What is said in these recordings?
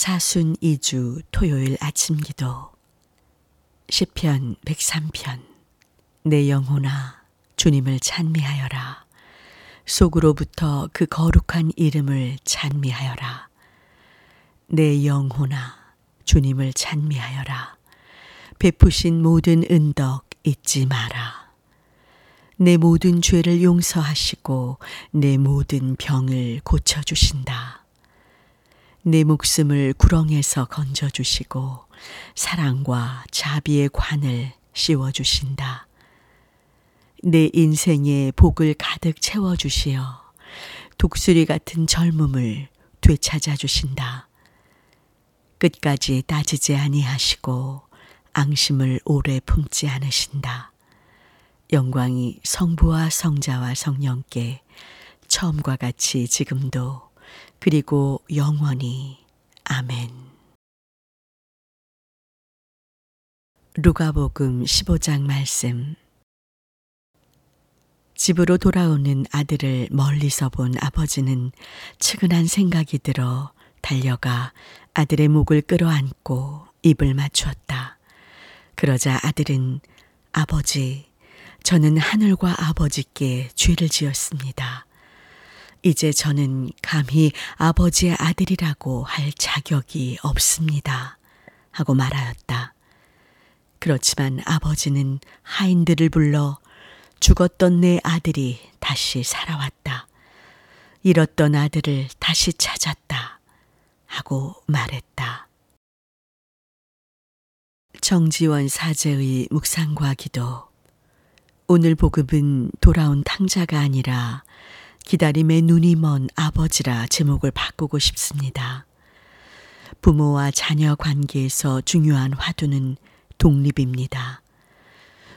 사순 2주 토요일 아침 기도. 시편 103편. 내 영혼아 주님을 찬미하여라. 속으로부터 그 거룩한 이름을 찬미하여라. 내 영혼아 주님을 찬미하여라. 베푸신 모든 은덕 잊지 마라. 내 모든 죄를 용서하시고 내 모든 병을 고쳐 주신다 내 목숨을 구렁에서 건져주시고 사랑과 자비의 관을 씌워주신다. 내 인생에 복을 가득 채워주시어 독수리 같은 젊음을 되찾아 주신다. 끝까지 따지지 아니하시고 앙심을 오래 품지 않으신다. 영광이 성부와 성자와 성령께 처음과 같이 지금도 그리고 영원히 아멘. 루가복음 15장 말씀 집으로 돌아오는 아들을 멀리서 본 아버지는 측은한 생각이 들어 달려가 아들의 목을 끌어안고 입을 맞추었다. 그러자 아들은 아버지, 저는 하늘과 아버지께 죄를 지었습니다. 이제 저는 감히 아버지의 아들이라고 할 자격이 없습니다. 하고 말하였다. 그렇지만 아버지는 하인들을 불러 죽었던 내 아들이 다시 살아왔다. 잃었던 아들을 다시 찾았다. 하고 말했다. 정지원 사제의 묵상과 기도. 오늘 복음은 돌아온 탕자가 아니라 기다림의 눈이 먼 아버지라 제목을 바꾸고 싶습니다. 부모와 자녀 관계에서 중요한 화두는 독립입니다.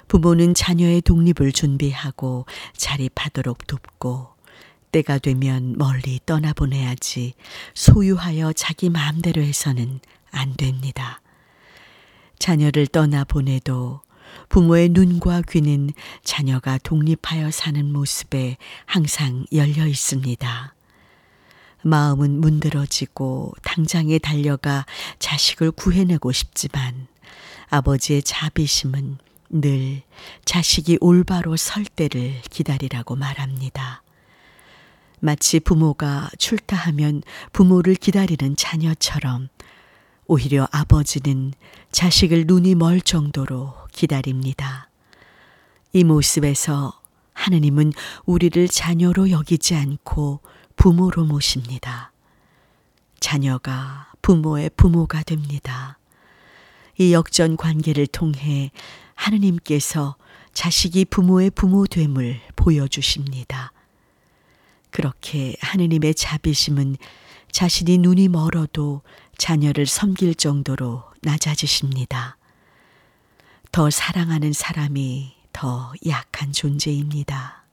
부모는 자녀의 독립을 준비하고 자립하도록 돕고 때가 되면 멀리 떠나보내야지 소유하여 자기 마음대로 해서는 안 됩니다. 자녀를 떠나보내도 부모의 눈과 귀는 자녀가 독립하여 사는 모습에 항상 열려 있습니다. 마음은 문드러지고 당장에 달려가 자식을 구해내고 싶지만 아버지의 자비심은 늘 자식이 올바로 설 때를 기다리라고 말합니다. 마치 부모가 출타하면 부모를 기다리는 자녀처럼 오히려 아버지는 자식을 눈이 멀 정도로 기다립니다. 이 모습에서 하느님은 우리를 자녀로 여기지 않고 부모로 모십니다. 자녀가 부모의 부모가 됩니다. 이 역전 관계를 통해 하느님께서 자식이 부모의 부모됨을 보여주십니다. 그렇게 하느님의 자비심은 자신이 눈이 멀어도 자녀를 섬길 정도로 낮아지십니다. 더 사랑하는 사람이 더 약한 존재입니다.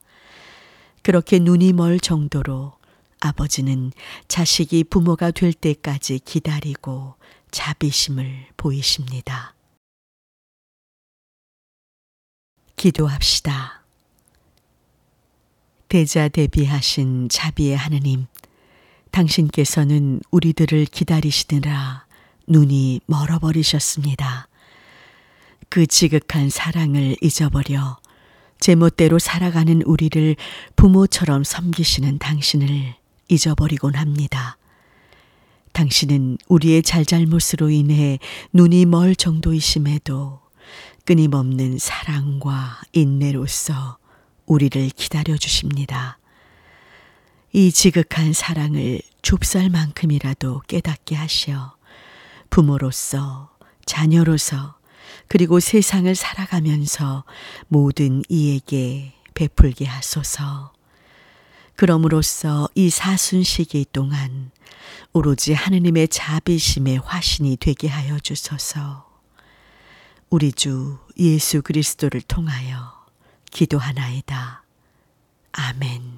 그렇게 눈이 멀 정도로 아버지는 자식이 부모가 될 때까지 기다리고 자비심을 보이십니다. 기도합시다. 대자 대비하신 자비의 하느님, 당신께서는 우리들을 기다리시느라 눈이 멀어버리셨습니다. 그 지극한 사랑을 잊어버려 제멋대로 살아가는 우리를 부모처럼 섬기시는 당신을 잊어버리곤 합니다. 당신은 우리의 잘잘못으로 인해 눈이 멀 정도이심에도 끊임없는 사랑과 인내로서 우리를 기다려 주십니다. 이 지극한 사랑을 좁쌀만큼이라도 깨닫게 하시어 부모로서 자녀로서 그리고 세상을 살아가면서 모든 이에게 베풀게 하소서. 그럼으로써 이 사순 시기 동안 오로지 하느님의 자비심의 화신이 되게 하여 주소서. 우리 주 예수 그리스도를 통하여 기도하나이다. 아멘.